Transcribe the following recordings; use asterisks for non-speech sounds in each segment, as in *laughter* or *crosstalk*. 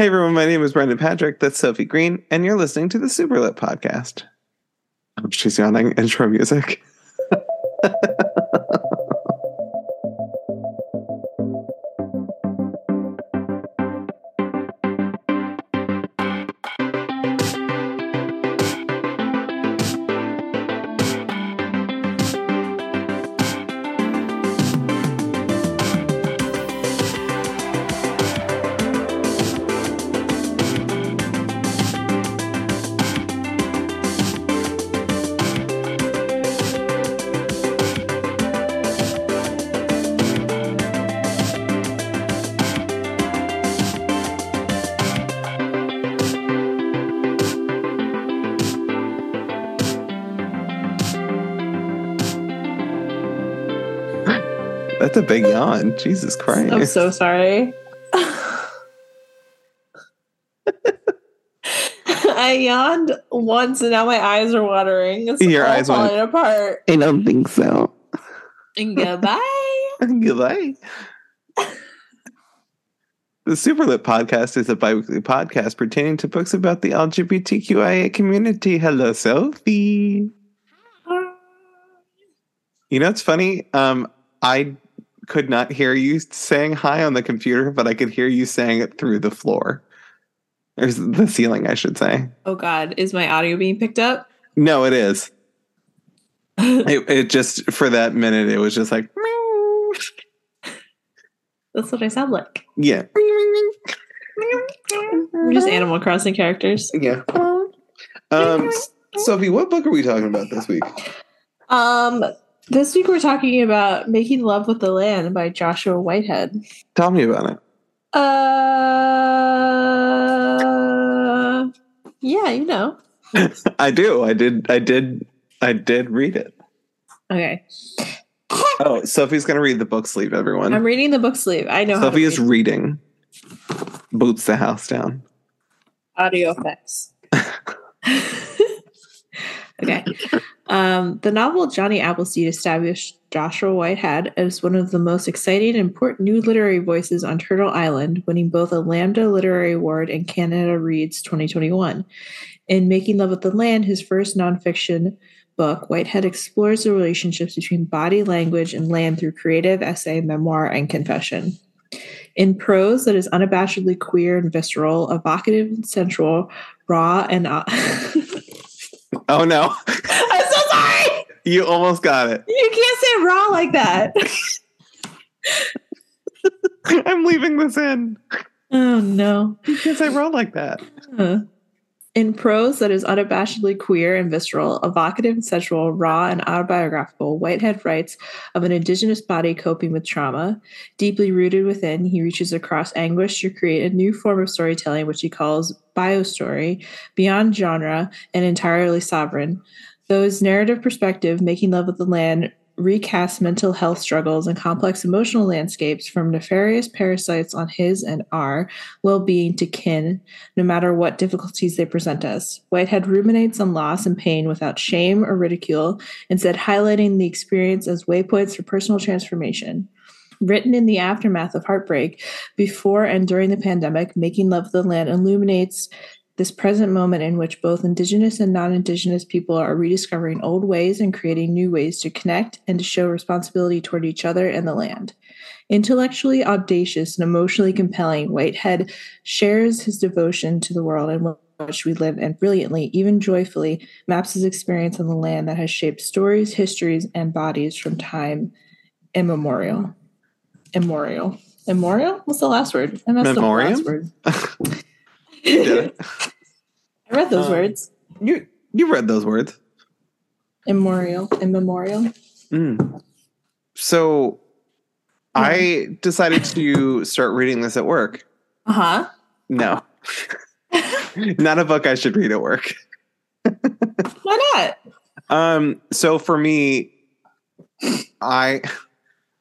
Hey everyone, my name is Brendan Patrick. That's Sophie Green, and you're listening to the Superlit podcast. She's yawning. Intro music. *laughs* a big yawn. Jesus Christ. I'm so sorry. I yawned once and now my eyes are watering. It's Your eyes went- falling apart. I don't think so. And goodbye. *laughs* Goodbye. The Superlit podcast is a biweekly podcast pertaining to books about the LGBTQIA community. Hello, Sophie. You know, it's funny. Um, I could not hear you saying hi on the computer, but I could hear you saying it through the floor. There's the ceiling, I should say. oh God, is my audio being picked up? No, it is. *laughs* It, it just for that minute, it was just like, That's what I sound like. yeah, We're just Animal Crossing characters. yeah. Um, Sophie, what book are we talking about this week? Um, this week we're talking about Making Love with the Land by Joshua Whitehead. Tell me about it. Uh, yeah, you know. *laughs* I do. I did. I did. I did read it. Okay, Oh, Sophie's gonna read the book sleeve. Everyone. I'm reading the book sleeve. I know. how to Sophie is read. reading. Boots the house down. audio effects. *laughs* *laughs* okay. Um, the novel Johnny Appleseed established Joshua Whitehead as one of the most exciting and important new literary voices on Turtle Island, winning both a Lambda Literary Award and Canada Reads 2021. In Making Love with the Land, his first nonfiction book, Whitehead explores the relationships between body language and land through creative essay, memoir, and confession. In prose that is unabashedly queer and visceral, evocative and sensual, raw and. Uh, *laughs* Oh no, I'm so sorry! you almost got it. You can't say raw like that. *laughs* I'm leaving this in. Oh no. You can't say roll like that. In prose that is unabashedly queer and visceral, evocative and sensual, raw and autobiographical, Whitehead writes of an indigenous body coping with trauma. Deeply rooted within, he reaches across anguish to create a new form of storytelling, which he calls biostory, beyond genre and entirely sovereign. His narrative perspective, Making Love with the Land, recasts mental health struggles and complex emotional landscapes from nefarious parasites on his and our well being to kin, no matter what difficulties they present us. Whitehead ruminates on loss and pain without shame or ridicule, instead, highlighting the experience as waypoints for personal transformation. Written in the aftermath of heartbreak, before and during the pandemic, Making Love with the Land illuminates this present moment in which both Indigenous and non Indigenous people are rediscovering old ways and creating new ways to connect and to show responsibility toward each other and the land. Intellectually audacious and emotionally compelling, Whitehead shares his devotion to the world in which we live and brilliantly, even joyfully, maps his experience on the land that has shaped stories, histories, and bodies from time immemorial. Immemorial. Immemorial? What's the last word? Messed up the last word. *laughs* You. *laughs* I read those Um, words. You you read those words. Immemorial. Immemorial. Mm. So I decided to start reading this at work. Uh huh. No. *laughs* Not a book I should read at work. *laughs* Why not? Um, so for me, I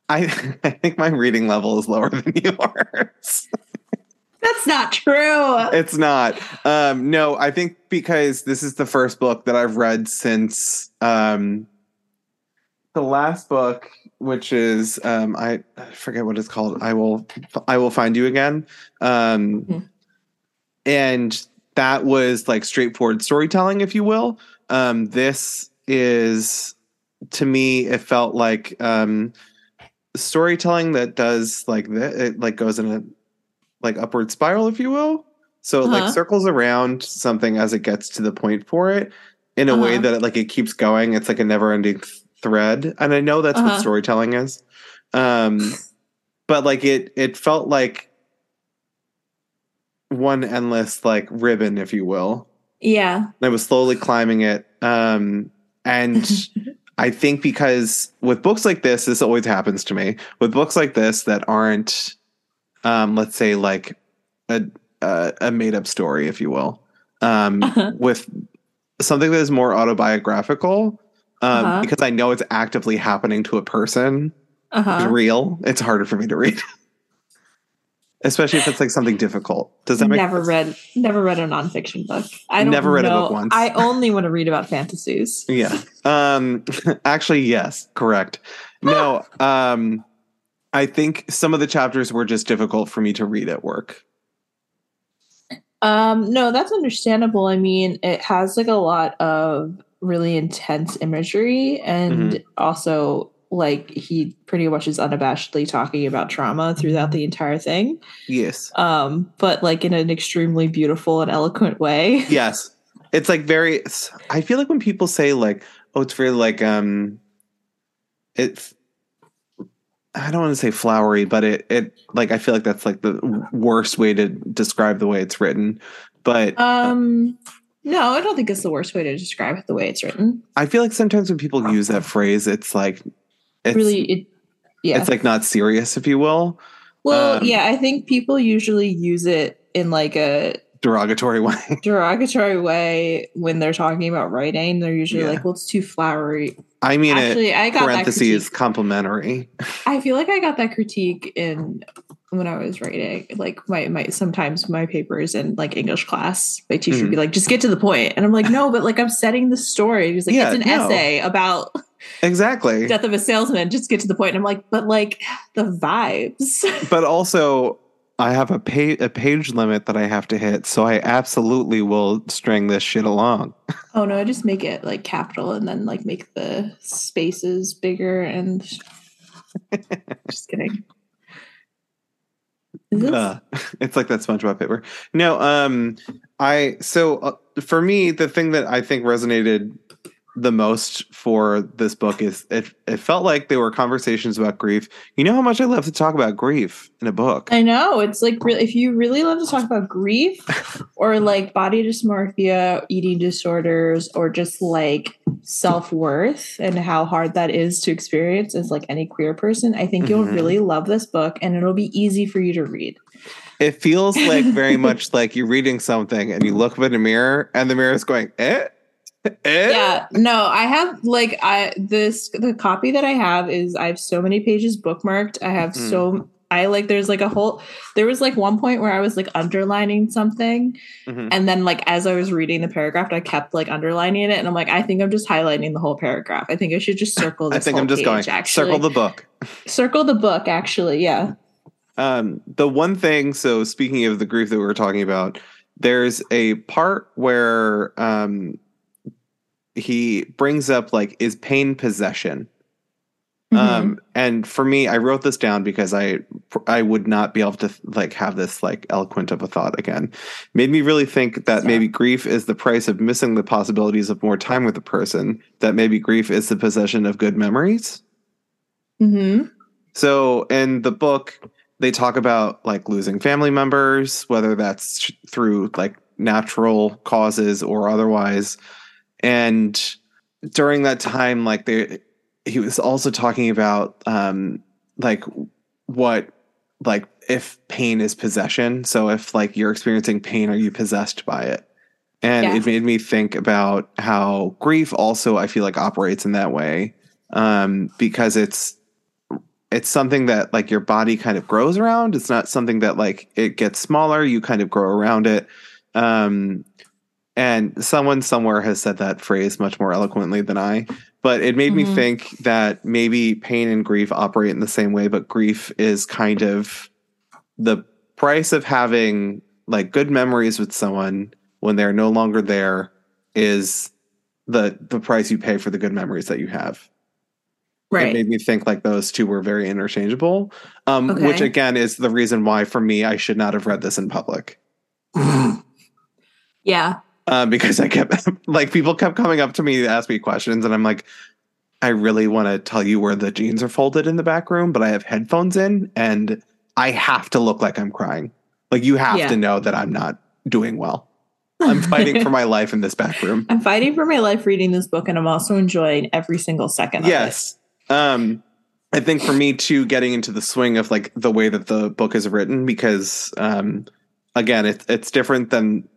I I think my reading level is lower than yours. That's not true. It's not. Um, no, I think because this is the first book that I've read since um, the last book, which is um, I, I forget what it's called. I will I will find you again. Um, Mhm. and that was like straightforward storytelling, if you will. Um, this is to me, it felt like um, storytelling that does like that, it like goes in a like upward spiral, if you will. So it Uh-huh. like circles around something as it gets to the point for it in a way Uh-huh. that it, like it keeps going. It's like a never ending thread. And I know that's Uh-huh. what storytelling is. Um, but like it, it felt like one endless like ribbon, if you will. Yeah. And I was slowly climbing it. Um, and *laughs* I think because with books like this, this always happens to me. With books like this that aren't, um, let's say, like a a, a made up story, if you will, um, Uh-huh. with something that is more autobiographical, um, Uh-huh. because I know it's actively happening to a person, Uh huh. real. It's harder for me to read, *laughs* especially if it's like something difficult. Does that make Never sense? read, never read a nonfiction book. I don't Never read a book once. I only want to read about fantasies. Yeah. Um *laughs* actually yes, correct. No, *laughs* um I think some of the chapters were just difficult for me to read at work. Um, no, that's understandable. I mean, it has like a lot of really intense imagery and Mm-hmm. also like he pretty much is unabashedly talking about trauma throughout the entire thing. Yes. Um, but like in an extremely beautiful and eloquent way. *laughs* Yes. It's like very I feel like when people say like oh it's very like um it's I don't want to say flowery, but it it like I feel like that's like the worst way to describe the way it's written. But Um no, I don't think it's the worst way to describe it the way it's written. I feel like sometimes when people use that phrase, it's like it's really it yeah. it's like not serious, if you will. well, um, yeah, I think people usually use it in like a derogatory way. *laughs* derogatory way when they're talking about writing. They're usually Yeah. like, "Well, it's too flowery." I mean, Actually, I got that parentheses complimentary. I feel like I got that critique in when I was writing. Like my my sometimes my papers in like English class, my teacher would be mm. like, "Just get to the point," and I'm like, "No, but like I'm setting the story." He's like, Yeah, "It's an no. essay about Exactly. death of a salesman. Just get to the point." And I'm like, "But like the vibes." But also, I have a page a page limit that I have to hit, so I absolutely will string this shit along. *laughs* oh no, I just make it like capital and then like make the spaces bigger and. *laughs* just kidding. Is this- Uh, *laughs* it's like that SpongeBob paper. No, um, I so uh, for me, the thing that I think resonated the most for this book is it. It felt like they were conversations about grief. You know how much I love to talk about grief in a book. I know it's like if you really love to talk about grief *laughs* or like body dysmorphia, eating disorders, or just like self worth and how hard that is to experience as like any queer person, I think you'll Mhm. really love this book and it'll be easy for you to read. It feels like very *laughs* much like you're reading something and you look up in a mirror and the mirror is going, eh? Eh? Yeah, no, I have like I this the copy that I have is I have so many pages bookmarked. I have Mm. so I like there's like a whole there was like one point where I was like underlining something Mhm. and then like as I was reading the paragraph I kept like underlining it and I'm like I think I'm just highlighting the whole paragraph. I think I should just *laughs* circle this I think I'm just page, going, actually. circle the book. *laughs* circle the book actually, yeah. Um, the one thing, so speaking of the grief that we were talking about, there's a part where um, he brings up like, is pain possession? Mm-hmm. Um, and for me, I wrote this down because I I would not be able to like have this like eloquent of a thought again. Made me really think that maybe grief is the price of missing the possibilities of more time with a person. That maybe grief is the possession of good memories. mm-hmm. So in the book, they talk about like losing family members, whether that's through like natural causes or otherwise. And during that time, like they, he was also talking about um, like what, like if pain is possession. So if like you're experiencing pain, are you possessed by it? And Yeah. it made me think about how grief also, I feel like, operates in that way um, because it's it's something that like your body kind of grows around. It's not something that like it gets smaller. You kind of grow around it. Um, and someone somewhere has said that phrase much more eloquently than I. But it made me Mhm. think that maybe pain and grief operate in the same way, but grief is kind of the price of having like good memories with someone when they're no longer there is the the price you pay for the good memories that you have. Right. It made me think like those two were very interchangeable. Um, which again is the reason why for me I should not have read this in public. *laughs* Yeah. Um, because I kept *laughs* like people kept coming up to me to ask me questions, and I'm like, I really want to tell you where the jeans are folded in the back room, but I have headphones in, and I have to look like I'm crying. Like you have Yeah. to know that I'm not doing well. I'm fighting for my life in this back room. *laughs* I'm fighting for my life reading this book, and I'm also enjoying every single second. Yes. Um, I think for me too, getting into the swing of like the way that the book is written, because um, again, it's it's different than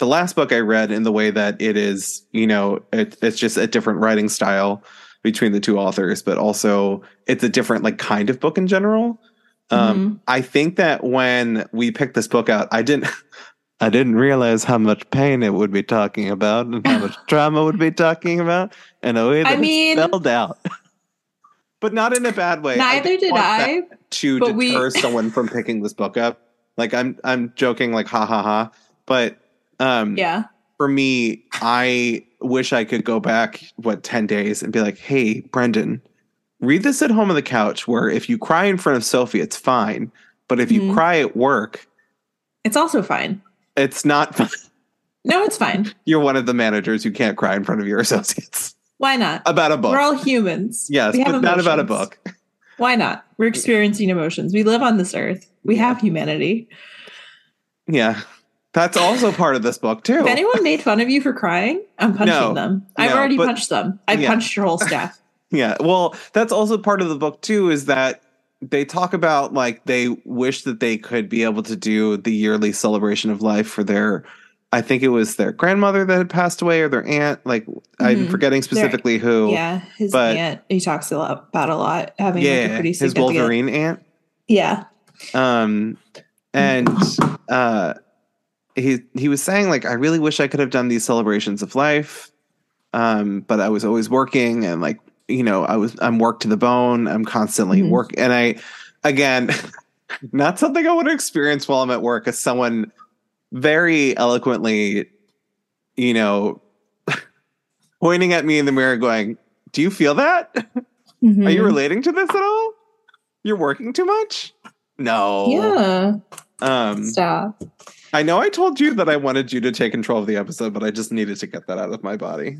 the last book I read in the way that it is, you know, it, it's just a different writing style between the two authors, but also it's a different like kind of book in general. Um, I think that when we picked this book out, I didn't. *laughs* I didn't realize how much pain it would be talking about and how much *laughs* trauma would be talking about in a way that I mean- spelled out. *laughs* but not in a bad way. Neither didn't did I. to but we- deter someone from picking this book up. Like I'm I'm joking like ha ha ha. But um Yeah. for me, I wish I could go back what 10 days and be like, "Hey, Brendan, read this at home on the couch where if you cry in front of Sophie, it's fine, but if you Mhm. cry at work, It's also fine. it's not *laughs* fine. No, it's fine. You're one of the managers who can't cry in front of your *laughs* associates Why not? about a book. We're all humans. *laughs* yes, We have but not about a book. Why not? We're experiencing emotions. We live on this earth. We Yeah. have humanity. Yeah. That's also part of this book too. If anyone made fun of you for crying, I'm punching No. them. I've No, already but- punched them. I've Yeah. punched your whole *laughs* staff. Yeah. Well, that's also part of the book too is that they talk about like they wish that they could be able to do the yearly celebration of life for their I think it was their grandmother that had passed away or their aunt. Like I'm Mhm. forgetting specifically who. yeah, his but- aunt. He talks a lot about a lot having Yeah, like a pretty his. Wolverine aunt. Yeah, Um and uh he he was saying like I really wish I could have done these celebrations of life. Um but I was always working and like you know I was I'm worked to the bone. I'm constantly Mhm. work and I again *laughs* not something I want to experience while I'm at work as someone very eloquently you know *laughs* pointing at me in the mirror going, "Do you feel that? Are you Mhm. relating to this at all? You're working too much?" No. Yeah, Um, stop. I know I told you that I wanted you to take control of the episode, but I just needed to get that out of my body.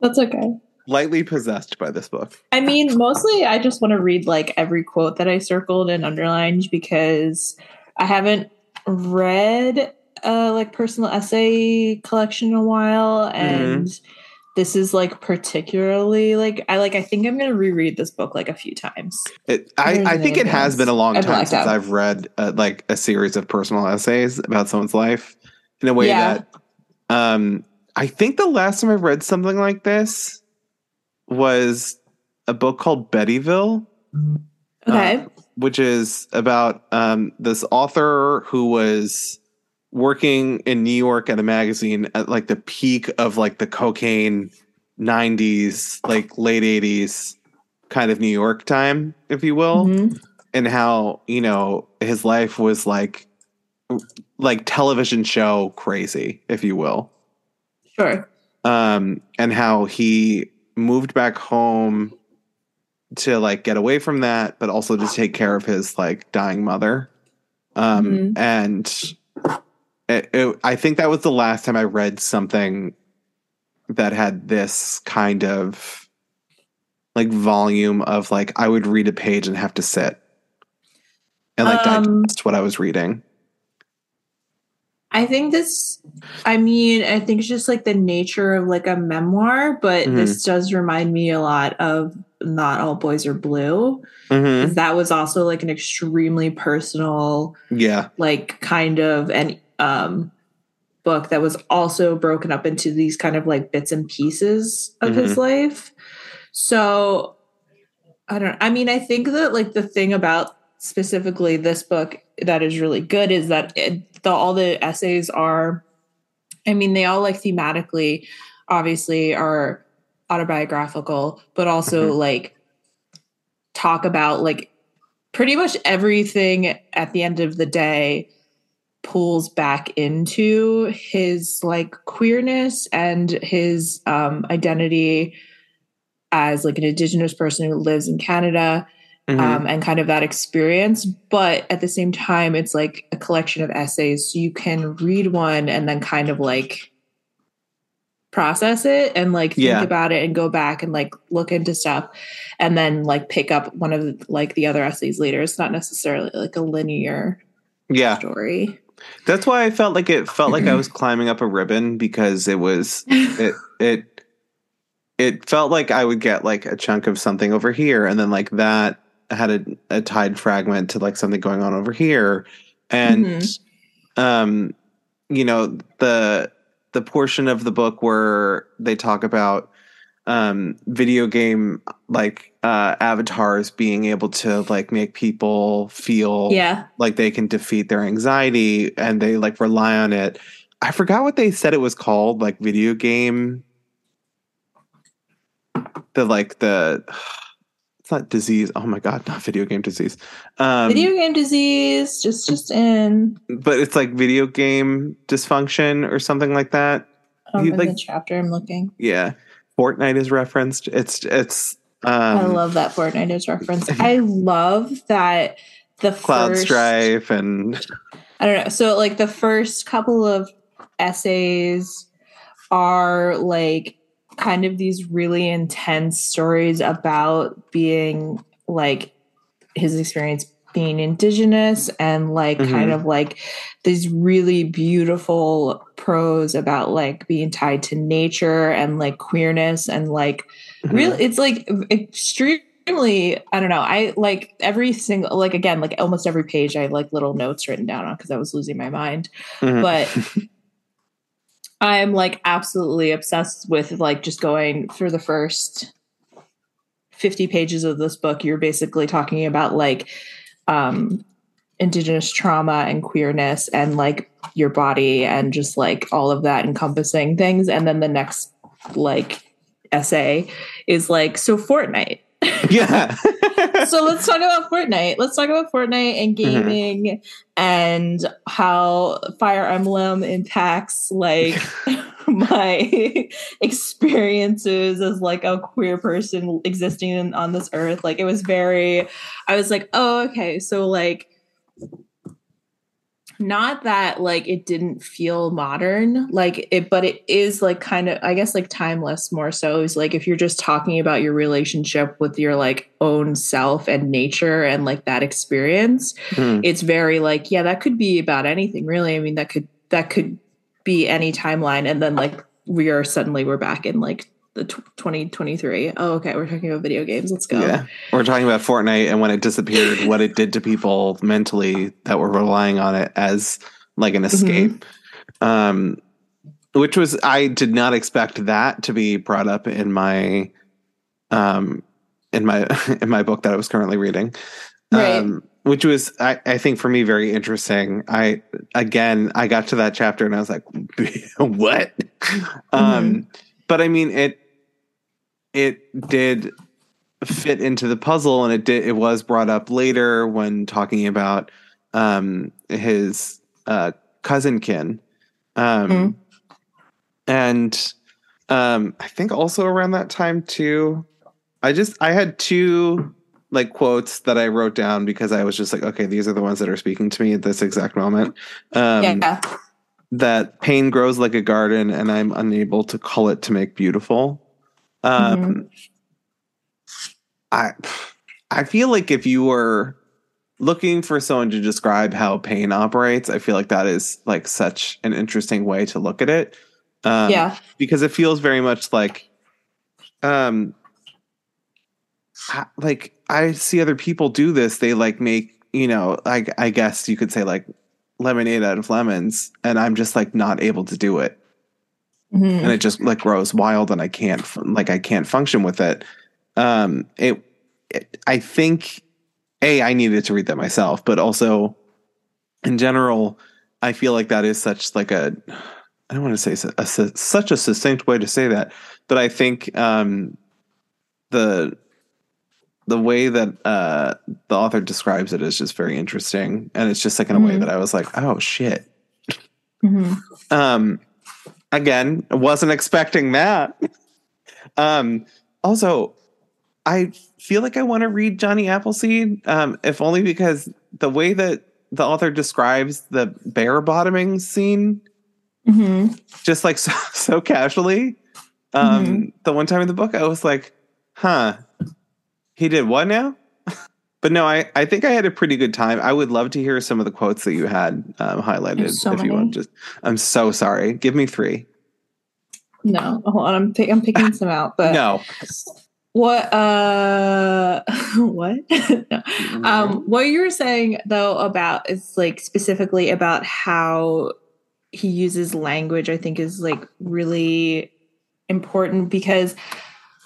That's okay. Lightly possessed by this book. I mean, mostly I just want to read like every quote that I circled and underlined because I haven't read a like personal essay collection in a while and this is like particularly like I like I think I'm going to reread this book like a few times. It, I, I think it has been a long I time since out. I've read uh, like a series of personal essays about someone's life in a way Yeah. that um, I think the last time I read something like this was a book called Bettyville. Okay. Uh, which is about um, this author who was working in New York at a magazine at like the peak of like the cocaine 90s, like late 80s kind of New York time, if you will, Mhm. and how, you know, his life was like like television show crazy, if you will Sure. um, and how he moved back home to like get away from that, but also to take care of his like dying mother. Um, Mhm. And it, it, I think that was the last time I read something that had this kind of like volume of like I would read a page and have to sit and like Um, digest what I was reading. I think this, I mean, I think it's just like the nature of like a memoir, but Mhm. this does remind me a lot of Not All Boys Are Blue. Mhm. 'cause That was also like an extremely personal, Yeah. like kind of an um book that was also broken up into these kind of like bits and pieces of his life. So I don't I mean, I think that like the thing about specifically this book that is really good is that it, the, all the essays are I mean, they all like thematically obviously are autobiographical, but also Mhm. like talk about like pretty much everything at the end of the day pulls back into his like queerness and his um identity as like an indigenous person who lives in Canada Mhm. um, and kind of that experience. But at the same time, it's like a collection of essays. So you can read one and then kind of like process it and like think Yeah. about it and go back and like look into stuff and then like pick up one of like the other essays later. It's not necessarily like a linear yeah, story. That's why I felt like it felt like I was *clears throat* climbing up a ribbon because it was it it it felt like I would get like a chunk of something over here, and then like that had a, a tied fragment to like something going on over here, and Mhm. um, you know the the portion of the book where they talk about um video game like uh avatars being able to like make people feel yeah. like they can defeat their anxiety and they like rely on it. I forgot what they said it was called, like video game. The like the *sighs* it's not disease. Oh my god, not video game disease. Um Video game disease, just just in but it's like video game dysfunction or something like that. um, in like- the chapter I'm looking. Yeah. Fortnite is referenced. It's it's um I love that Fortnite is referenced. *laughs* I love that the Cloud first, Strife and I don't know. So like the first couple of essays are like kind of these really intense stories about being like his experience being indigenous and like Mhm. kind of like these really beautiful prose about like being tied to nature and like queerness and like Mm-hmm. really it's like extremely i don't know i like every single like again like almost every page i have like little notes written down on because i was losing my mind Mhm. but *laughs* i'm like absolutely obsessed with like just going through the first 50 pages of this book you're basically talking about like um indigenous trauma and queerness and like your body and just like all of that encompassing things and then the next like essay is like so fortnite *laughs* yeah. so let's talk about Fortnite. Let's talk about Fortnite and gaming and how Fire Emblem impacts like *laughs* my *laughs* experiences as like a queer person existing in, on this earth. Like it was very I was like, "Oh, okay. So like not that like it didn't feel modern like it but it is like kind of i guess like timeless more so is like if you're just talking about your relationship with your like own self and nature and like that experience Mhm. it's very like yeah that could be about anything really i mean that could that could be any timeline and then like we are suddenly we're back in like the tw 2023 oh okay we're talking about video games let's go Yeah. We're talking about Fortnite and when it disappeared, *laughs* what it did to people mentally that were relying on it as like an escape. Um which was I did not expect that to be brought up in my um in my *laughs* in my book that I was currently reading. Right. Um which was I, I think for me very interesting. I again I got to that chapter and I was like, *laughs* what? Um but I mean it it did fit into the puzzle and it did it was brought up later when talking about um his uh cousin kin um Mhm. and um i think also around that time too i just i had two like quotes that i wrote down because i was just like okay these are the ones that are speaking to me at this exact moment. Um yeah. that pain grows like a garden and i'm unable to cull it to make beautiful. Um i i feel like if you were looking for someone to describe how pain operates i feel like that is like such an interesting way to look at it. Um yeah. because it feels very much like um like i see other people do this. They like make you know i i guess you could say like lemonade out of lemons and i'm just like not able to do it. Mhm. and it just like grows wild and i can't like i can't function with it. Um it, it i think a i needed to read that myself but also in general i feel like that is such like a i don't want to say su- a, such a succinct way to say that but i think um the the way that uh the author describes it is just very interesting and it's just like in a way Mhm. that i was like oh shit Mhm. Um, again, I wasn't expecting that. Um, also, I feel like I want to read Johnny Appleseed, um, if only because the way that the author describes the bear bottoming scene, Mhm. just like *laughs* so, so casually. Um, Mhm. the one time in the book, I was like, huh, he did what now? but no, I, I think I had a pretty good time. I would love to hear some of the quotes that you had um, highlighted. So if you want, just I'm so sorry. Give me three. No, hold on. I'm, pick, I'm picking some out. But no, what? Uh, *laughs* what? *laughs* no. Um, what you were saying though about is like specifically about how he uses language. I think is like really important because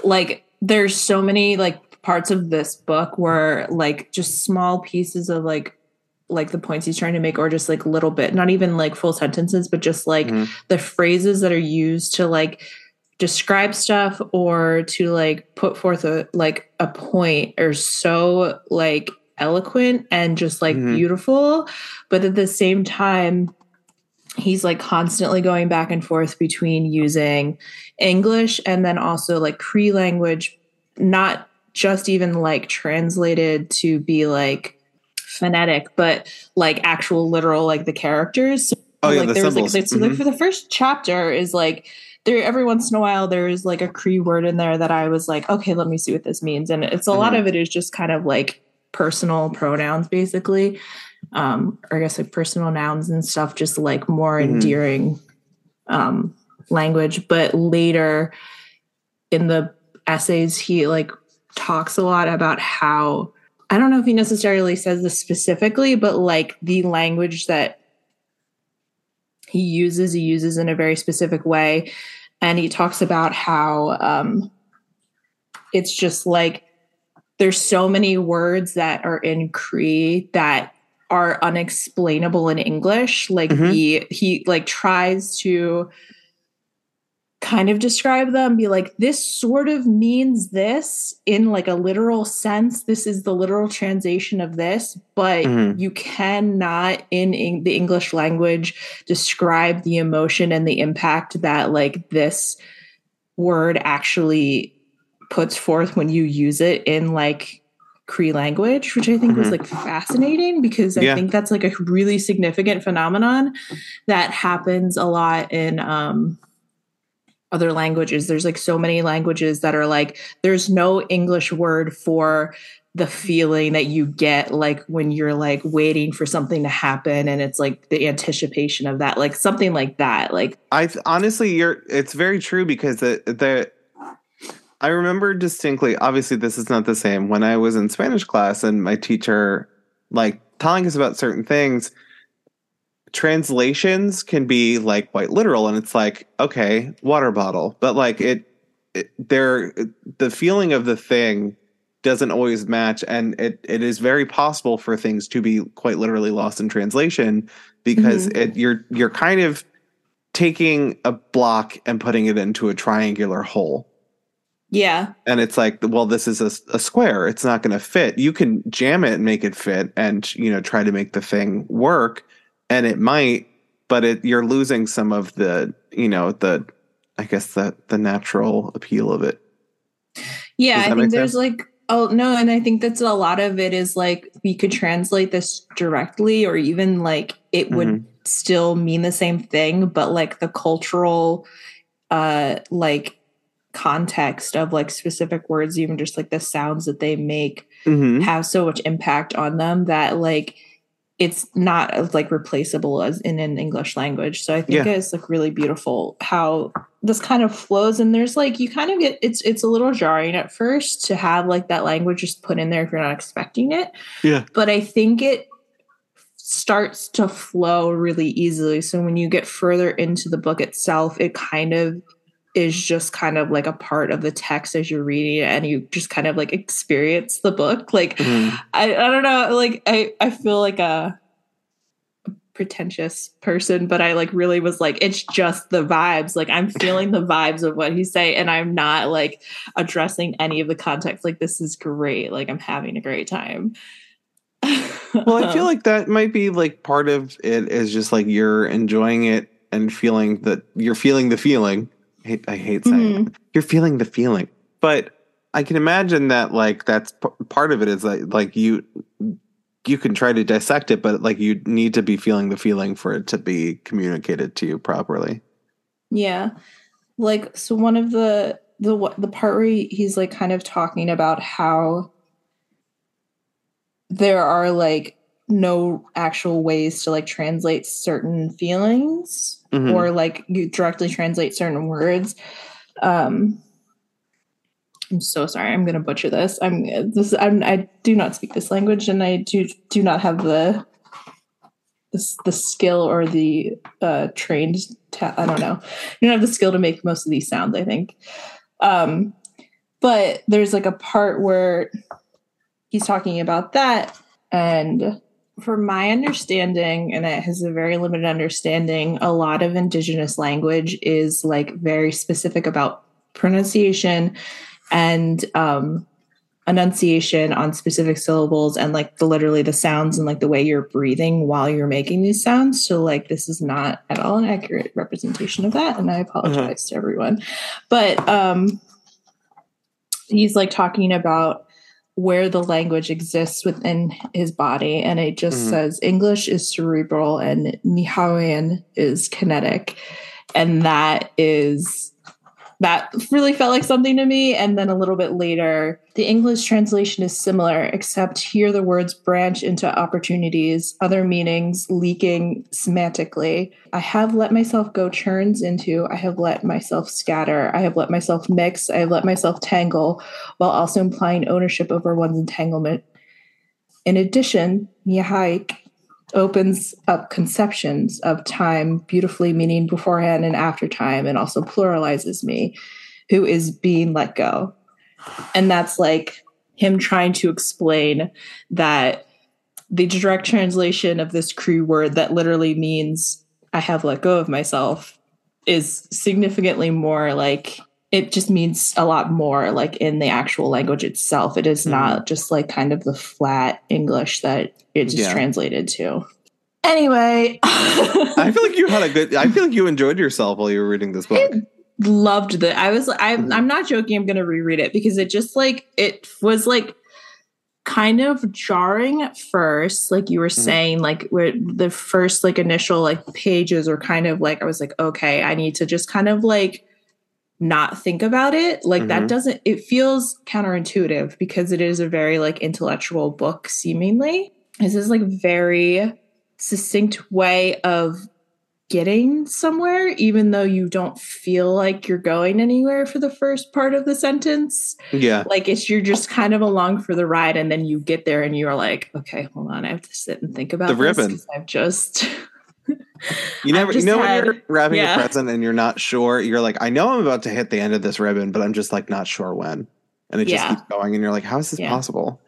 like there's so many like parts of this book were like just small pieces of like like the points he's trying to make or just like little bit not even like full sentences but just like Mhm. the phrases that are used to like describe stuff or to like put forth a like a point are so like eloquent and just like Mhm. beautiful but at the same time he's like constantly going back and forth between using english and then also like cree language not just even like translated to be like phonetic but like actual literal like the characters so Oh, yeah, like the there was like, symbols. so like Mhm. for the first chapter is like there every once in a while there's like a cree word in there that i was like okay let me see what this means and it's a lot Mhm. of it is just kind of like personal pronouns basically um or i guess like personal nouns and stuff just like more Mhm. endearing um language but later in the essays he like talks a lot about how i don't know if he necessarily says this specifically but like the language that he uses he uses in a very specific way and he talks about how um it's just like there's so many words that are in cree that are unexplainable in english like Mhm. he he like tries to kind of describe them be like this sort of means this in like a literal sense this is the literal translation of this but Mhm. you cannot in, in the english language describe the emotion and the impact that like this word actually puts forth when you use it in like cree language which i think was Mhm. like fascinating because i Yeah. think that's like a really significant phenomenon that happens a lot in um other languages there's like so many languages that are like there's no english word for the feeling that you get like when you're like waiting for something to happen and it's like the anticipation of that like something like that like I honestly, you're. It's very true because the the. I remember distinctly. Obviously, this is not the same. When I was in Spanish class and my teacher, like telling us about certain things, translations can be like quite literal, and it's like, okay, water bottle, but like it, it there, the feeling of the thing doesn't always match, and it it is very possible for things to be quite literally lost in translation because Mhm. it you're you're kind of taking a block and putting it into a triangular hole. yeah And it's like, well, this is a, a square. It's not going to fit. You can jam it and make it fit and, you know, try to make the thing work. And it might, but it, you're losing some of the, you know, the, I guess the, the natural appeal of it. Yeah, I think there's sense? like oh no, and I think that's a lot of it is like we could translate this directly, or even like it would Mhm. still mean the same thing, but like the cultural uh like context of like specific words, even just like the sounds that they make Mhm. have so much impact on them that like it's not as like replaceable as in an English language. So I think Yeah. it's like really beautiful how this kind of flows and there's like you kind of get it's it's a little jarring at first to have like that language just put in there if you're not expecting it. Yeah. But I think it starts to flow really easily. So when you get further into the book itself, it kind of is just kind of like a part of the text as you're reading it and you just kind of like experience the book. Like Mhm. I, I don't know, like I, I feel like a pretentious person, but I like really was like, it's just the vibes. Like I'm *laughs* feeling the vibes of what he's saying, and I'm not like addressing any of the context. Like this is great. Like I'm having a great time. *laughs* Well, I feel like that might be like part of it is just like you're enjoying it and feeling that you're feeling the feeling. I hate, I hate mm-hmm. saying it. you're feeling the feeling, but I can imagine that like that's p- part of it is like like you you can try to dissect it, but like you need to be feeling the feeling for it to be communicated to you properly. Yeah. Like so one of the the what the part where he's like kind of talking about how there are like no actual ways to like translate certain feelings Mhm. or like you directly translate certain words. Um I'm so sorry. I'm going to butcher this. I'm this I'm I do not speak this language and I do do not have the the, the skill or the uh trained ta- I don't know. You don't have the skill to make most of these sounds, I think. Um but there's like a part where he's talking about that and from my understanding and it has a very limited understanding a lot of indigenous language is like very specific about pronunciation and um enunciation on specific syllables and like the literally the sounds and like the way you're breathing while you're making these sounds. So like this is not at all an accurate representation of that and i apologize to everyone. But um he's like talking about where the language exists within his body and it just Mhm. says english is cerebral and niharian is kinetic and that is that really felt like something to me. And then a little bit later the english translation is similar except here the words branch into opportunities other meanings leaking semantically. I have let myself go churns into i have let myself scatter i have let myself mix i have let myself tangle while also implying ownership over one's entanglement. In addition Nyahaik opens up conceptions of time beautifully meaning beforehand and after time and also pluralizes me who is being let go. And that's like him trying to explain that the direct translation of this Cree word that literally means i have let go of myself is significantly more like it just means a lot more like in the actual language itself it is not just like kind of the flat english that it's just Yeah. translated to anyway *laughs* I feel like you had a good. I feel like you enjoyed yourself while you were reading this book. loved the i was i'm, Mhm. I'm not joking i'm gonna reread it because it just like it was like kind of jarring at first like you were saying like where the first like initial like pages were kind of like i was like okay i need to just kind of like not think about it like that Mhm. doesn't it feels counterintuitive because it is a very like intellectual book seemingly this is like very succinct way of getting somewhere even though you don't feel like you're going anywhere for the first part of the sentence Yeah, like it's you're just kind of along for the ride and then you get there and you're like okay hold on i have to sit and think about The this ribbon. i've just you never. You know had- when you're wrapping yeah. a present and you're not sure. You're like, I know I'm about to hit the end of this ribbon, but I'm just like not sure when. And it just keeps going, and you're like, how is this Yeah. possible?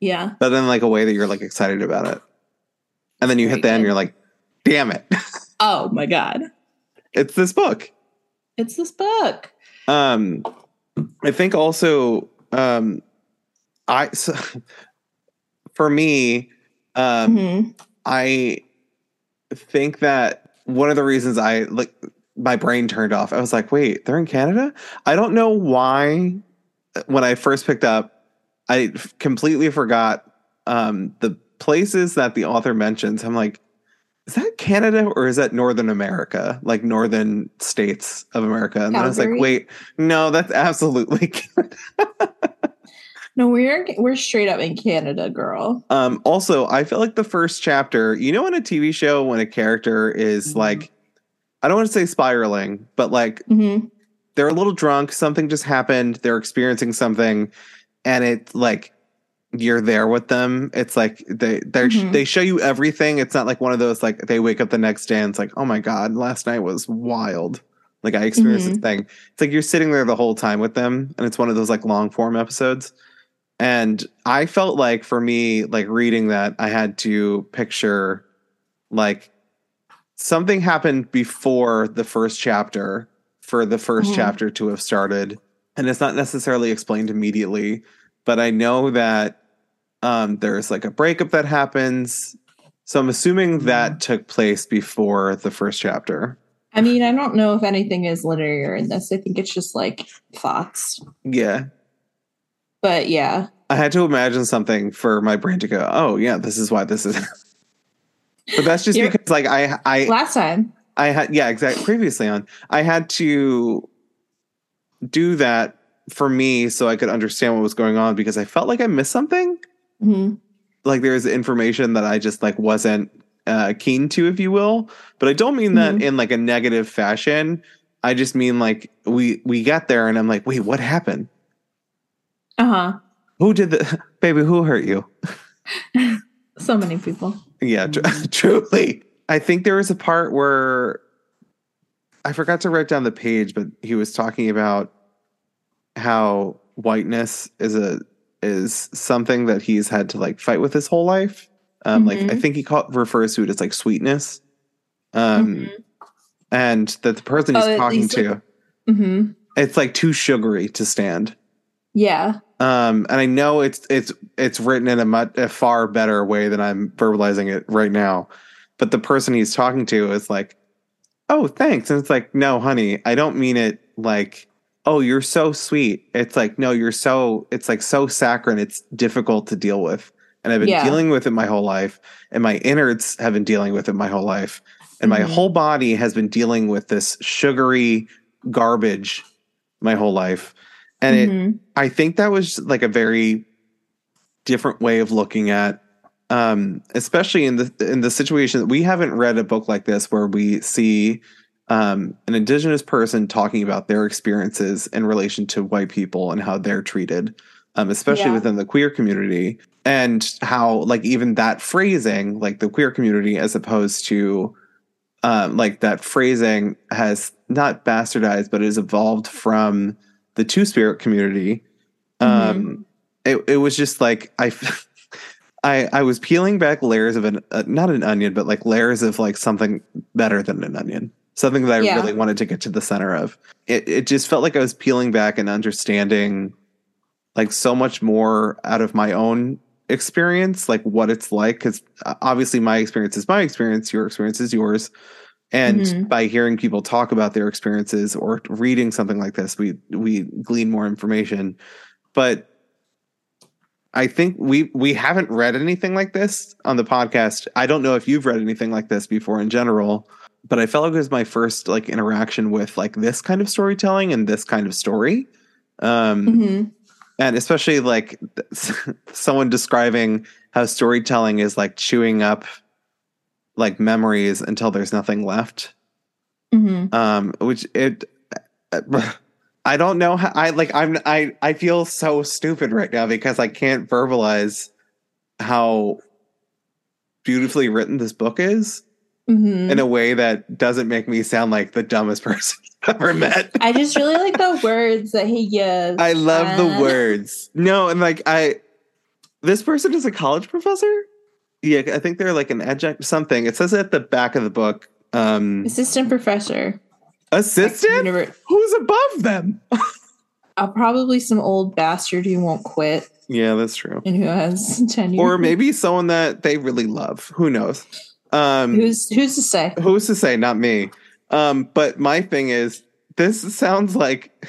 yeah But then like a way that you're like excited about it, and then you hit the end, good. you're like, damn it, *laughs* oh my god it's this book. it's this book Um, I think also, um, I so, *laughs* for me, um, Mhm. I think that one of the reasons I like my brain turned off, I was like, wait, they're in Canada? I don't know why when I first picked up, I completely forgot um, the places that the author mentions. I'm like, is that Canada or is that Northern America, like northern states of America? And then I was like, wait, no, that's absolutely. *laughs* no we're we're straight up in canada girl Um, also, I feel like the first chapter, you know, in a TV show, when a character is Mhm. like, I don't want to say spiraling, but like hmm they're a little drunk, something just happened, they're experiencing something, and it like you're there with them. It's like they they Mhm. they show you everything. It's not like one of those like they wake up the next day and it's like, oh my god, last night was wild. Like I experienced this thing. It's like you're sitting there the whole time with them, and it's one of those like long form episodes. And I felt like for me, like reading that, I had to picture like something happened before the first chapter for the 1st Mhm. chapter to have started. And it's not necessarily explained immediately, but I know that Um, there's like a breakup that happens. So I'm assuming that took place before the first chapter. I mean, I don't know if anything is linear in this. I think it's just like thoughts. Yeah. But yeah. I had to imagine something for my brain to go, oh yeah, this is why this is *laughs* But that's just You're- because like I I Last time. I had yeah, exactly previously on. I had to do that for me so I could understand what was going on because I felt like I missed something. hmm Like there's information that I just like wasn't uh, keen to, if you will. But I don't mean that Mhm. in like a negative fashion. I just mean like we we got there and I'm like, wait, what happened? Uh huh. Who did the *laughs* baby? Who hurt you? *laughs* So many people. Yeah, tr- *laughs* truly. I think there was a part where I forgot to write down the page, but he was talking about how whiteness is a is something that he's had to like fight with his whole life. Um, Like I Mhm. think he call, refers to it as like sweetness, um, Mhm. and that the person he's Oh, talking to, hmm it's like too sugary to stand. Yeah. Um, and I know it's it's it's written in a, much, a far better way than I'm verbalizing it right now. But the person he's talking to is like, "Oh, thanks," and it's like, "No, honey, I don't mean it like." Oh, you're so sweet. It's like, no, you're so, it's like so saccharine. It's difficult to deal with. And I've been Yeah. dealing with it my whole life. And my innards have been dealing with it my whole life. And my Mhm. whole body has been dealing with this sugary garbage my whole life. And it, Mhm. I think that was like a very different way of looking at um especially in the in the situation that we haven't read a book like this where we see um an indigenous person talking about their experiences in relation to white people and how they're treated um especially Yeah. within the queer community and how like even that phrasing like the queer community as opposed to um like that phrasing has not bastardized but has evolved from the two spirit community um it, it was just like i *laughs* i i was peeling back layers of an uh, not an onion but like layers of like something better than an onion. Something that i Yeah. really wanted to get to the center of. It it just felt like i was peeling back and understanding like so much more out of my own experience like what it's like because obviously my experience is my experience your experience is yours and Mhm. by hearing people talk about their experiences or reading something like this we we glean more information but i think we we haven't read anything like this on the podcast i don't know if you've read anything like this before in general but i felt like it was my first like interaction with like this kind of storytelling and this kind of story um Mhm. and especially like *laughs* someone describing how storytelling is like chewing up like memories until there's nothing left Mhm. um which it *laughs* i don't know how i like i'm i i feel so stupid right now because i can't verbalize how beautifully written this book is Mhm. in a way that doesn't make me sound like the dumbest *laughs* person I've ever met I just really like the words that he gives. I love the words. No, and like I this person is a college professor? Yeah, I think they're like an adjunct something. It says at the back of the book. Um Assistant professor. assistant? Who's above them? uh, probably some old bastard who won't quit Yeah, that's true. and who has *laughs* tenure. Or maybe someone that they really love. Who knows? Um who's who's to say? who's to say, not me. Um, but my thing is this sounds like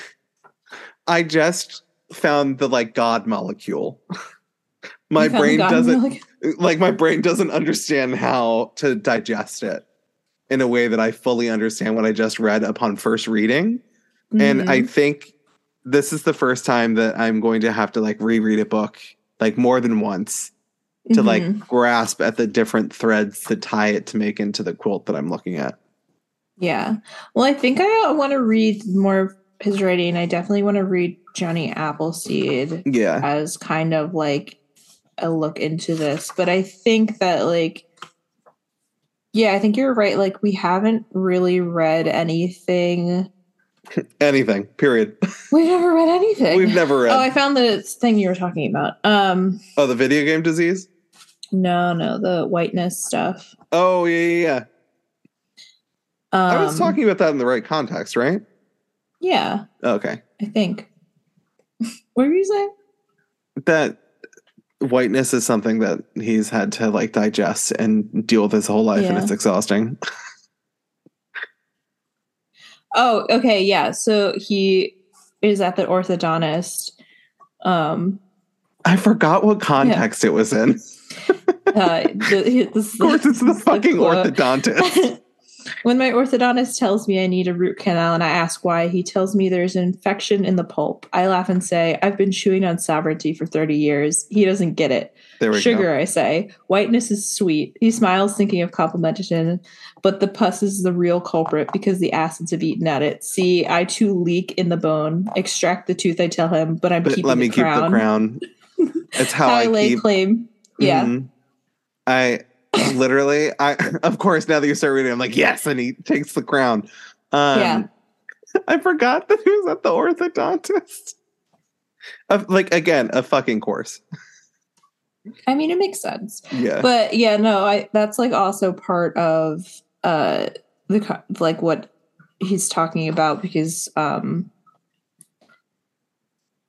*laughs* I just found the like God molecule. *laughs* my brain doesn't milk? Like my brain doesn't understand how to digest it in a way that I fully understand what I just read upon first reading. And I Mhm. think this is the first time that I'm going to have to like reread a book like more than once to Mhm. like grasp at the different threads that tie it to make into the quilt that I'm looking at. Yeah. Well, I think I want to read more of his writing. I definitely want to read Johnny Appleseed Yeah. as kind of like a look into this. But I think that like yeah, I think you're right. Like we haven't really read anything. *laughs* Anything. Period. *laughs* We've never read anything. We've never read. Oh, I found the thing you were talking about. Um oh, the video game disease? no, no, the whiteness stuff. Oh, yeah, yeah, yeah. Um, I was talking about that in the right context, right? Yeah, Okay. I think. *laughs* what were you saying? That whiteness is something that he's had to like digest and deal with his whole life, and it's exhausting. *laughs* Oh, okay, yeah. So he is at the orthodontist. Um, I forgot what context it was in. uh, the, this, Of course, it's the *laughs* fucking orthodontist. *laughs* when my orthodontist tells me I need a root canal and I ask why, he tells me there's an infection in the pulp. I laugh and say, I've been chewing on sovereignty for 30 years. He doesn't get it. There we Sugar, go. I say. Whiteness is sweet. He smiles, thinking of complimentation, but the pus is the real culprit because the acids have eaten at it. See, I too leak in the bone. Extract the tooth, I tell him, but I'm But keeping let me the keep crown. the crown. It's *laughs* how I I lay keep. claim. Yeah. Mhm. I *laughs* literally, I of course now that you start reading, I'm like, yes, and he takes the crown. Um, Yeah. I forgot that he was at the orthodontist. Like again, a fucking course. I mean, it makes sense. Yeah. but yeah no i that's like also part of uh the like what he's talking about because um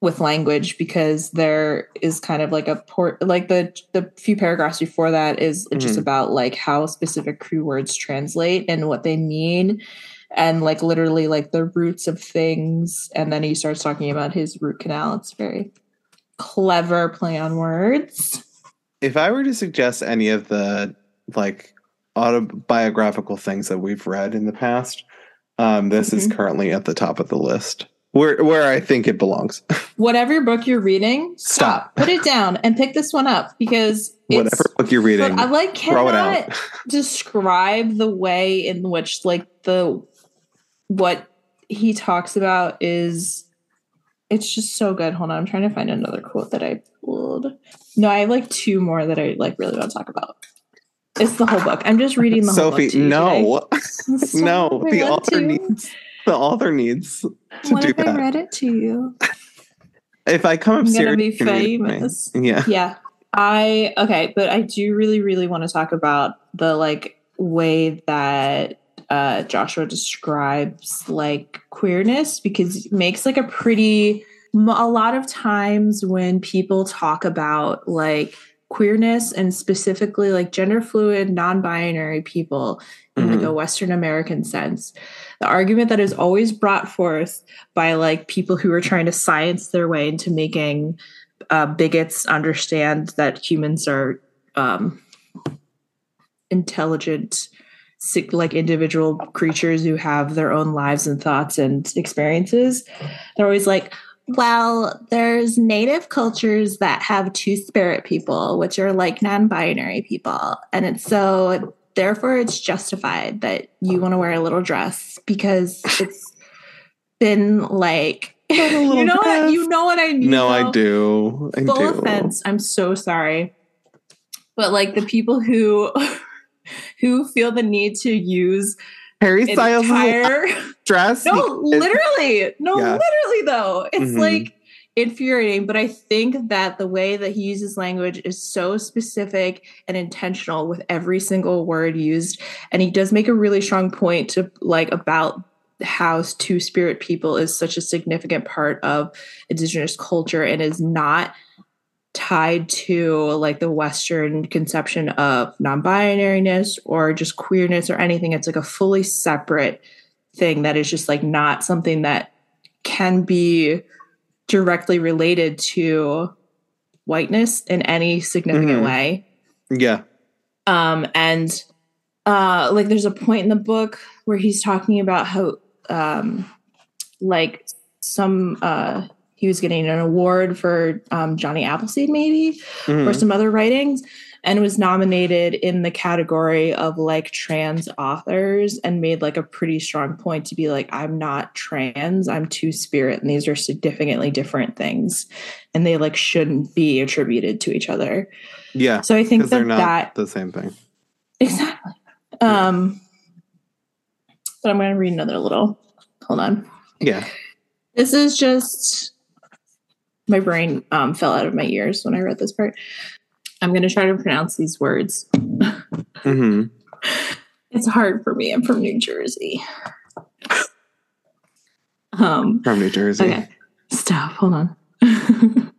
with language because there is kind of like a port like the the few paragraphs before that is just Mhm. about like how specific Cree words translate and what they mean and like literally like the roots of things and then he starts talking about his root canal it's very clever play on words if I were to suggest any of the like autobiographical things that we've read in the past, um, this is Mhm. currently at the top of the list. Where where I think it belongs. *laughs* whatever book you're reading, stop, Stop. put it down, and pick this one up because it's, Whatever book you're reading, I like cannot out. *laughs* describe the way in which like the what he talks about is it's just so good. Hold on, I'm trying to find another quote that I pulled. No, I have like two more that I like really want to talk about. It's the whole book. I'm just reading the whole book. Sophie, no, *laughs* no, the author needs the author needs to What do if I read it to you? If I come I'm gonna be you can read it to me. famous. Yeah, yeah i okay but i do really really want to talk about the like way that uh joshua describes like queerness because it makes like a pretty a lot of times when people talk about like queerness and specifically like gender fluid non-binary people in like Mhm. a western american sense the argument that is always brought forth by like people who are trying to science their way into making uh, bigots understand that humans are um, intelligent, sick, like individual creatures who have their own lives and thoughts and experiences. They're always like, well, there's native cultures that have two spirit people, which are like non binary people. And it's so, therefore, it's justified that you want to wear a little dress because *laughs* it's been like, *laughs* you know what? dress. You know what I mean. no, I do. I full do. offense i'm so sorry but like the people who *laughs* who feel the need to use Harry Styles' entire dress. no literally no Yeah. literally though it's Mhm. like infuriating but i think that the way that he uses language is so specific and intentional with every single word used and he does make a really strong point to like about how two spirit people is such a significant part of indigenous culture and is not tied to like the western conception of non-binariness or just queerness or anything it's like a fully separate thing that is just like not something that can be directly related to whiteness in any significant Mhm. way yeah. um and uh like there's a point in the book where he's talking about how um like some uh he was getting an award for um Johnny Appleseed maybe or Mhm. some other writings and was nominated in the category of like trans authors and made like a pretty strong point to be like I'm not trans I'm two spirit and these are significantly different things and they like shouldn't be attributed to each other Yeah. so I think Because they're not that the same thing. Exactly. Um, but I'm going to read another little. Hold on. Yeah. This is just my brain um, fell out of my ears when I read this part. I'm going to try to pronounce these words. hmm It's hard for me. I'm from New Jersey. Um, From New Jersey. okay. Stop. Hold on. *laughs*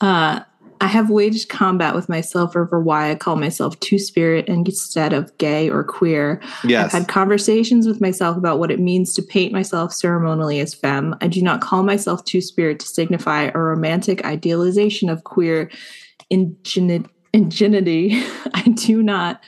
uh, I have waged combat with myself over why I call myself two spirit instead of gay or queer. Yes. I've had conversations with myself about what it means to paint myself ceremonially as femme. I do not call myself two spirit to signify a romantic idealization of queer ingenuity. *laughs* I do not.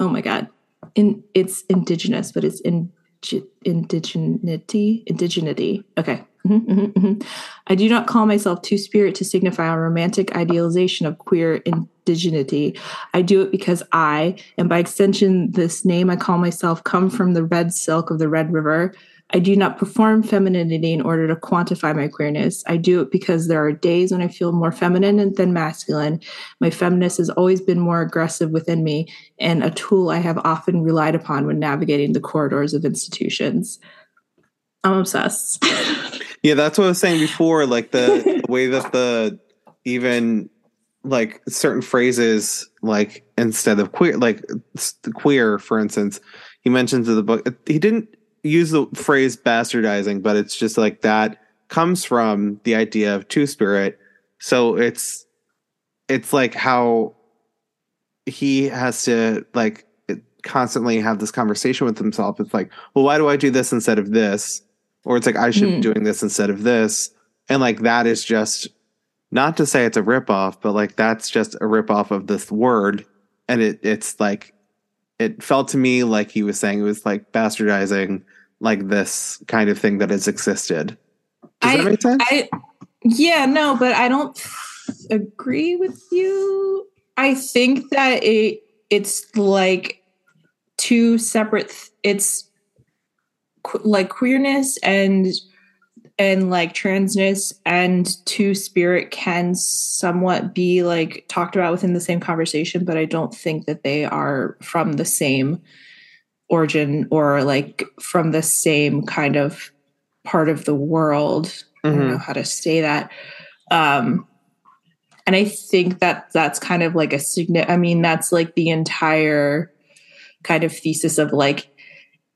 Oh my god, in it's indigenous, but it's in indigeneity. Indigeneity. Okay. Mhm, mhm, mhm. I do not call myself two spirit to signify a romantic idealization of queer indigeneity. I do it because I, and by extension, this name I call myself, come from the red silk of the Red River. I do not perform femininity in order to quantify my queerness. I do it because there are days when I feel more feminine than masculine. My feminist has always been more aggressive within me and a tool I have often relied upon when navigating the corridors of institutions. I'm obsessed. *laughs* Yeah, that's what I was saying before. Like the, the way that the even like certain phrases, like instead of queer, like queer, for instance, he mentions in the book. He didn't use the phrase bastardizing, but it's just like that comes from the idea of two spirit. So it's it's like how he has to like constantly have this conversation with himself. It's like, well, why do I do this instead of this? Or it's like I should Hmm. be doing this instead of this. And like that is just not to say it's a ripoff, but like that's just a ripoff of this word. And it it's like it felt to me like he was saying it was like bastardizing like this kind of thing that has existed. Does that make sense? I yeah, no, but I don't agree with you. I think that it it's like two separate th- it's qu- like queerness and and like transness and two spirit can somewhat be like talked about within the same conversation but i don't think that they are from the same origin or like from the same kind of part of the world I don't Mhm. know how to say that. Um, and I think that that's kind of like a signi- I mean, that's like the entire kind of thesis of like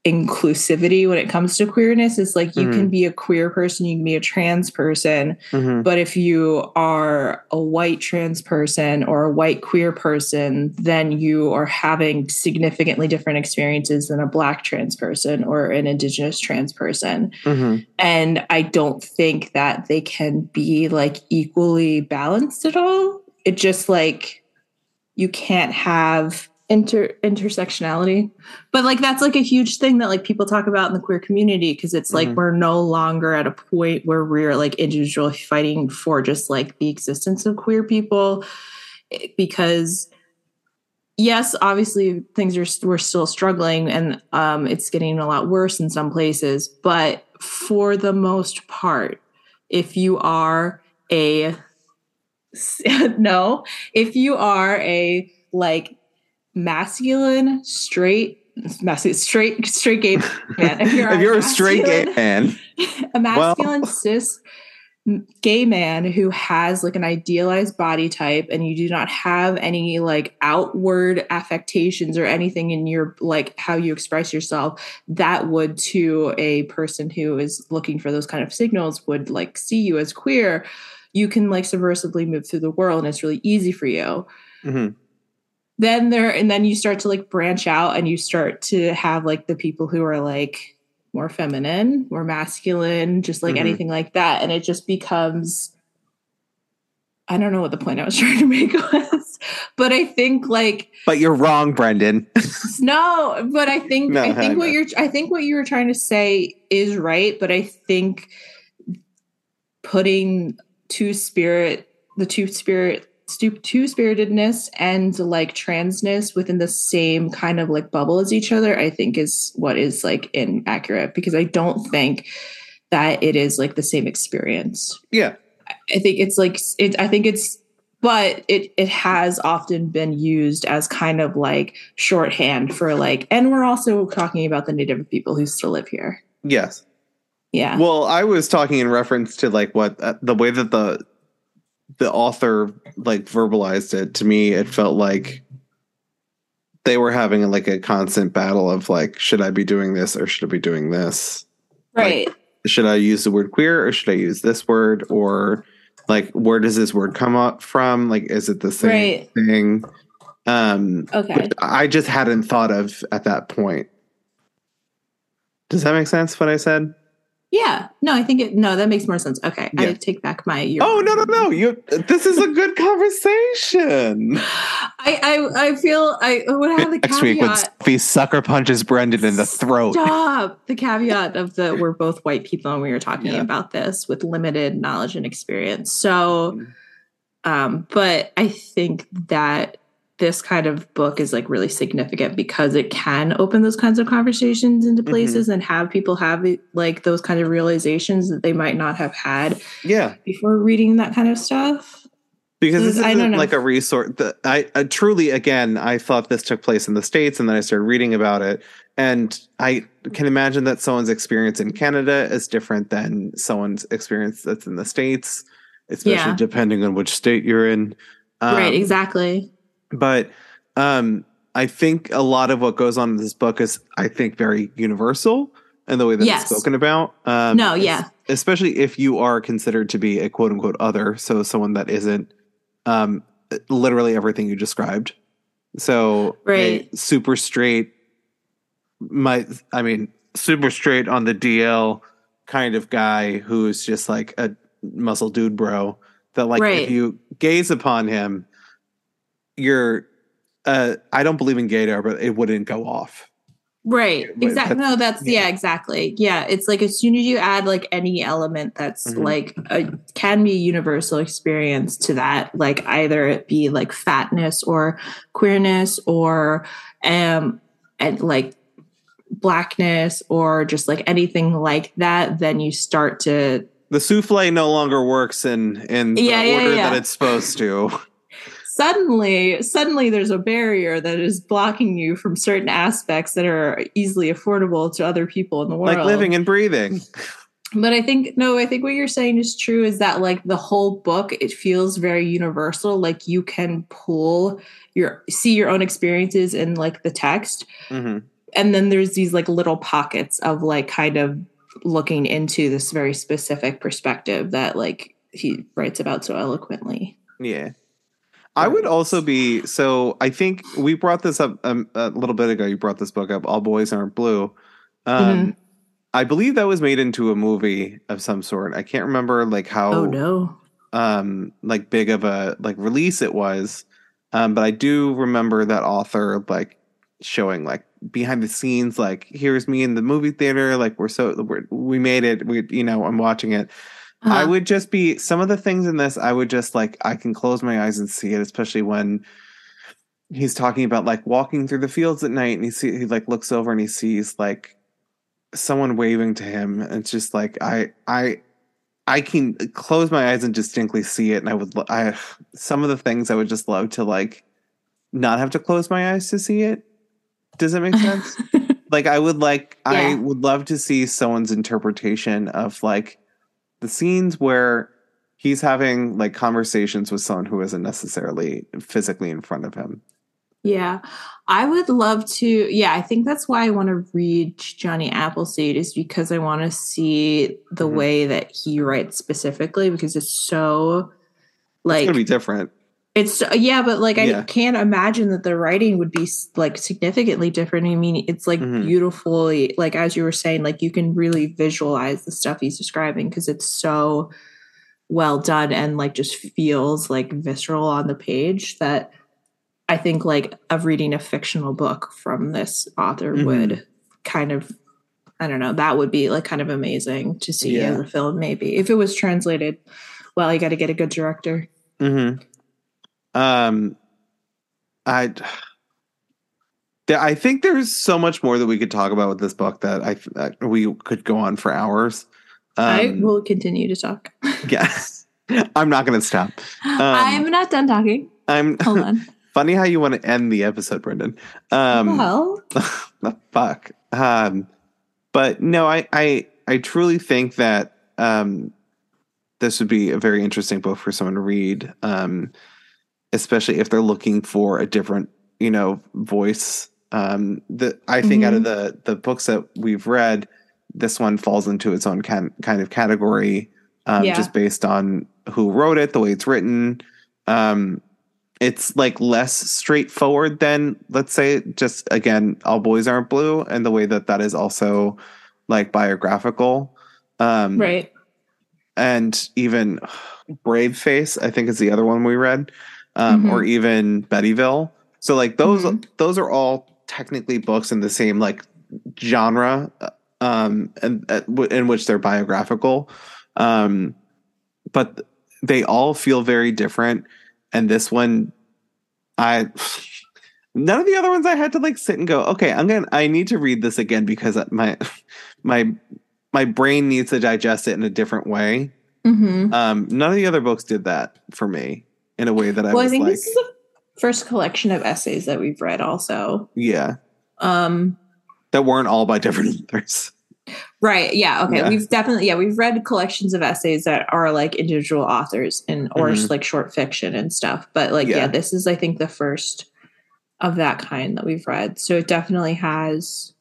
inclusivity when it comes to queerness. Is like you can be a queer person, you can be a trans person, Mhm. but if you are a white trans person or a white queer person, then you are having significantly different experiences than a black trans person or an indigenous trans person Mhm. and i don't think that they can be like equally balanced at all it just like you can't have inter intersectionality but like that's like a huge thing that like people talk about in the queer community because it's like Mhm. we're no longer at a point where we're like individually fighting for just like the existence of queer people eh, because yes obviously things are we're still struggling and um it's getting a lot worse in some places but for the most part if you are a *laughs* no if you are a like masculine straight masculine straight straight gay man. If you're *laughs* a straight gay man, *laughs* a masculine cis gay man who has like an idealized body type and you do not have any like outward affectations or anything in your like how you express yourself that would to a person who is looking for those kind of signals would like see you as queer. You can like subversively move through the world and it's really easy for you. Mhm. Then there and then you start to like branch out and you start to have like the people who are like more feminine more masculine just like Mhm. anything like that and it just becomes i don't know what the point i was *laughs* trying to make was but i think like but you're wrong, Brendan. *laughs* no but i think No, i I think what you're i think what you were trying to say is right but i think putting two spirit the two spirit two spiritedness and like transness within the same kind of like bubble as each other i think is what is like inaccurate because i don't think that it is like the same experience yeah. I think it's like it. I think it's, but it it has often been used as kind of like shorthand for like, and we're also talking about the native people who still live here. Yes. Yeah, Well, I was talking in reference to like what uh, the way that the the author like verbalized it to me it felt like they were having like a constant battle of like should I be doing this or should I be doing this? right. Should I use the word queer or should I use this word or like where does this word come up from? Like, is it the same Right. thing? Um, Okay. I just hadn't thought of at that point. Does that make sense? What I said? Yeah. No, I think it. No, that makes more sense. Okay, Yeah. I take back my. You're Oh no no no! You. This is a good conversation. I, I I feel I would have the Next week when caveat. Sophie sucker punches Brendan in the throat. Stop the caveat of the we're both white people and we were talking Yeah. about this with limited knowledge and experience. So, um, but I think that this kind of book is like really significant because it can open those kinds of conversations into Mhm. places and have people have like those kind of realizations that they might not have had Yeah, before reading that kind of stuff. because this I don't isn't know. like a resource. The, I, I truly, again, I thought this took place in the states, and then I started reading about it, and I can imagine that someone's experience in Canada is different than someone's experience that's in the states, especially Yeah. depending on which state you're in. Um, right, exactly. But um i think a lot of what goes on in this book is i think very universal in the way that Yes. it's spoken about um No, yeah. especially if you are considered to be a quote unquote other so someone that isn't um literally everything you described so Right. super straight my i mean super straight on the dl kind of guy who's just like a muscle dude bro that like Right. if you gaze upon him you're uh i don't believe in gaydar but it wouldn't go off Right. Exactly. No, that's yeah. yeah. exactly. Yeah. It's like as soon as you add like any element that's Mhm. like a can be a universal experience to that, like either it be like fatness or queerness or um and like blackness or just like anything like that, then you start to the souffle no longer works in in the yeah, order yeah. that it's supposed to suddenly suddenly there's a barrier that is blocking you from certain aspects that are easily affordable to other people in the world. like living and breathing *laughs* But I think no, I think what you're saying is true is that like the whole book it feels very universal like you can pull your see your own experiences in like the text hmm and then there's these like little pockets of like kind of looking into this very specific perspective that like he writes about so eloquently. Yeah. I would also be so. I think we brought this up um, a little bit ago. You brought this book up, "All Boys Aren't Blue." Um, I believe that was made into a movie of some sort. I can't remember like how Oh no. um like big of a like release it was, um, but I do remember that author like showing like behind the scenes, like here's me in the movie theater, like we're so we're, we made it. We you know I'm watching it. I Uh-huh. would just be some of the things in this. I would just like I can close my eyes and see it, especially when he's talking about like walking through the fields at night, and he see he like looks over and he sees like someone waving to him. It's just like I I I can close my eyes and distinctly see it, and I would I some of the things I would just love to like not have to close my eyes to see it. Does that make sense? *laughs* like I would like I would love to see someone's interpretation of like the scenes where he's having like conversations with someone who isn't necessarily physically in front of him. Yeah, I would love to. Yeah, I think that's why I want to read Johnny Appleseed is because I want to see the Mhm. way that he writes specifically because it's so like. it's like gonna be different. It's yeah, but like Yeah. I can't imagine that the writing would be like significantly different. I mean, it's like Mhm. beautifully like as you were saying, like you can really visualize the stuff he's describing because it's so well done and like just feels like visceral on the page that I think like of reading a fictional book from this author Mhm. would kind of I don't know, that would be like kind of amazing to see Yeah. as a film maybe. If it was translated, well, you got to get a good director. hmm Um, I, I think there's so much more that we could talk about with this book that I that we could go on for hours. I Um, will continue to talk. *laughs* Yeah, I'm not going to stop. I'm not done talking. I'm Hold on. *laughs* funny how you want to end the episode, Brendan. Um, well, *laughs* the fuck. Um, but no, I, I, I truly think that um, this would be a very interesting book for someone to read, um, especially if they're looking for a different, you know, voice. Um, the I think out of the the books that we've read, this one falls into its own can, kind of category, um, Yeah. just based on who wrote it, the way it's written. Um, it's like less straightforward than let's say just again all boys aren't blue and the way that that is also like biographical um Right. and even brave face i think is the other one we read um Mhm. or even bettyville so like those Mhm. those are all technically books in the same like genre um and uh, in which they're biographical um but they all feel very different and this one i *sighs* none of the other ones i had to like sit and go okay i'm gonna i need to read this again because my *laughs* my my brain needs to digest it in a different way Mm-hmm. um none of the other books did that for me in a way that i Well, I was think like this is the first collection of essays that we've read, also. yeah Um, that weren't all by different authors right. Yeah. Okay. Yeah. We've definitely, yeah, we've read collections of essays that are like individual authors and or Mhm. like short fiction and stuff. But like, yeah. Yeah. this is, I think, the first of that kind that we've read. So it definitely has.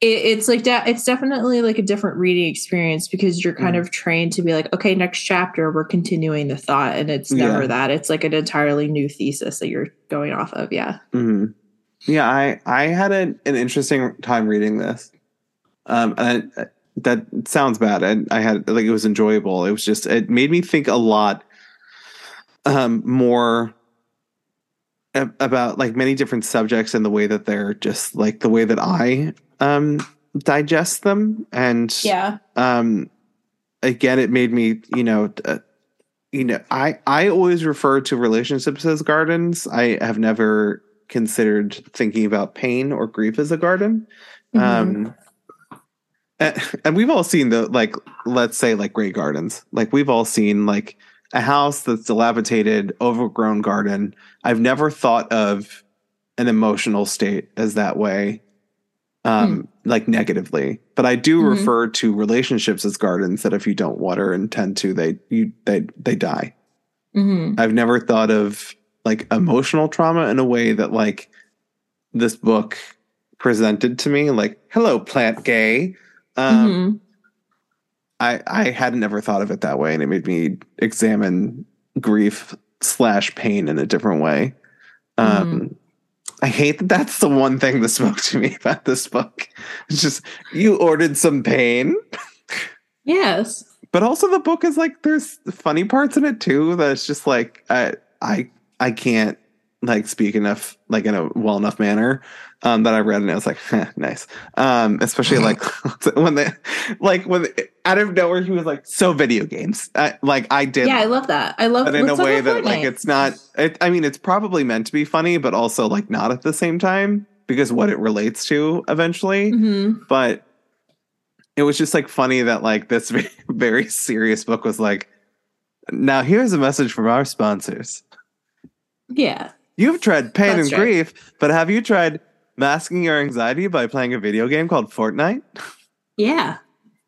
It, it's like de- it's definitely like a different reading experience because you're kind Mhm. of trained to be like, okay, next chapter we're continuing the thought, and it's never Yeah. that. It's like an entirely new thesis that you're going off of. Yeah. hmm Yeah, I I had an, an interesting time reading this. Um, and I, that sounds bad. And I had like it was enjoyable. It was just it made me think a lot um more about like many different subjects and the way that they're just like the way that I um digest them and Yeah. um again it made me you know uh, you know i i always refer to relationships as gardens i have never considered thinking about pain or grief as a garden Mhm. um and, and we've all seen the like let's say like great gardens like we've all seen like a house that's dilapidated overgrown garden i've never thought of an emotional state as that way um like negatively but i do Mhm. refer to relationships as gardens that if you don't water and tend to they you they they die Mhm. i've never thought of like emotional trauma in a way that like this book presented to me like hello plant gay um Mhm. I I hadn't ever thought of it that way, and it made me examine grief slash pain in a different way. Um, I hate that that's the one thing that spoke to me about this book. It's just you ordered some pain, Yes. but also the book is like there's funny parts in it too. that's just like I I I can't like speak enough like in a well enough manner um that I read and I was like "Heh, nice um especially like *laughs* *laughs* when they like when they, out of nowhere he was like so video games I, like I did Yeah, I love that. I love but in a way that like it's not it, I mean it's probably meant to be funny but also like not at the same time because what it relates to eventually Mhm. but it was just like funny that like this *laughs* very, very serious book was like now here's a message from our sponsors Yeah. You've tried pain That's and right. grief, but have you tried masking your anxiety by playing a video game called Fortnite? Yeah.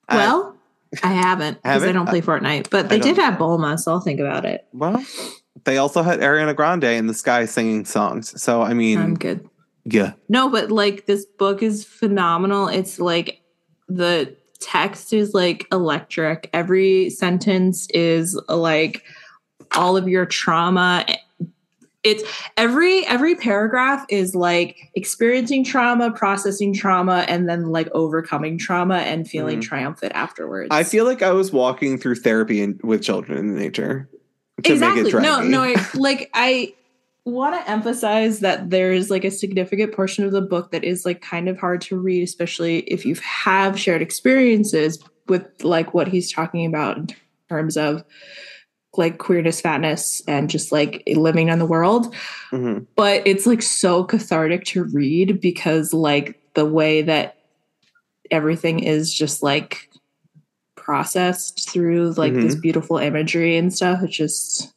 I- Well, I haven't because I don't play Fortnite, but they did have Bulma, so I'll think about it. well, they also had Ariana Grande in the sky singing songs. So I mean, I'm good. yeah, No, but like this book is phenomenal. It's like the text is like electric. Every sentence is like all of your trauma. It's every every paragraph is like experiencing trauma, processing trauma, and then like overcoming trauma and feeling Mhm. triumphant afterwards. I feel like I was walking through therapy in, with children in nature exactly. no, no, I, *laughs* like I want to emphasize that there is like a significant portion of the book that is like kind of hard to read, especially if you have shared experiences with like what he's talking about in terms of like queerness, fatness, and just like living in the world. Mhm. But it's like so cathartic to read because like the way that everything is just like processed through like this beautiful imagery and stuff. It's just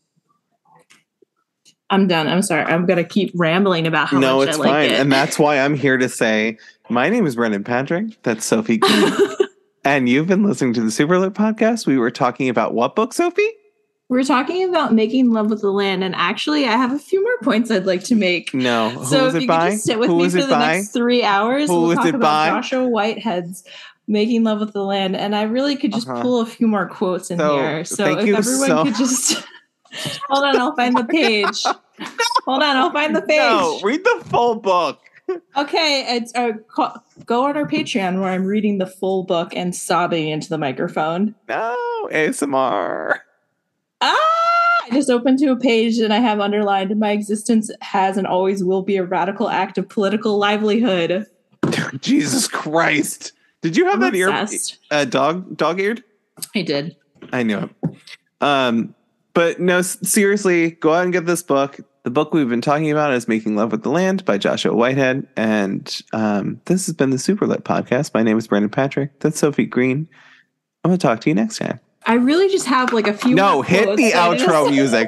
I'm done. I'm sorry. I'm gonna keep rambling about how no, much it's I like fine, it. and that's why I'm here to say my name is Brendan Patrick. That's Sophie, *laughs* and you've been listening to the Superlit podcast. We were talking about what book, Sophie? We're talking about making love with the land, and actually, I have a few more points I'd like to make. No, who so if it you by? could just sit with Who me for the by? next three hours, Who we'll talk about by? Joshua Whitehead's Making Love with the Land, and I really could just Uh-huh. pull a few more quotes in So, here. So if everyone so- could just *laughs* hold on, I'll find the page. Hold on, I'll find the page. No, read the full book. Okay, it's uh, go on our Patreon where I'm reading the full book and sobbing into the microphone. No, ASMR. Ah! I just opened to a page and I have underlined my existence has and always will be a radical act of political livelihood. *laughs* Jesus Christ. Did you have I'm that ear obsessed. uh, dog dog eared? I did. I knew it. Um, but no, seriously, go out and get this book. The book we've been talking about is Making Love with the Land by Joshua Whitehead. And um, this has been the Superlit Podcast. My name is Brendan Patrick. That's Sophie Green. I'm going to talk to you next time. I really just have like a few. No, hit the that I just- outro music.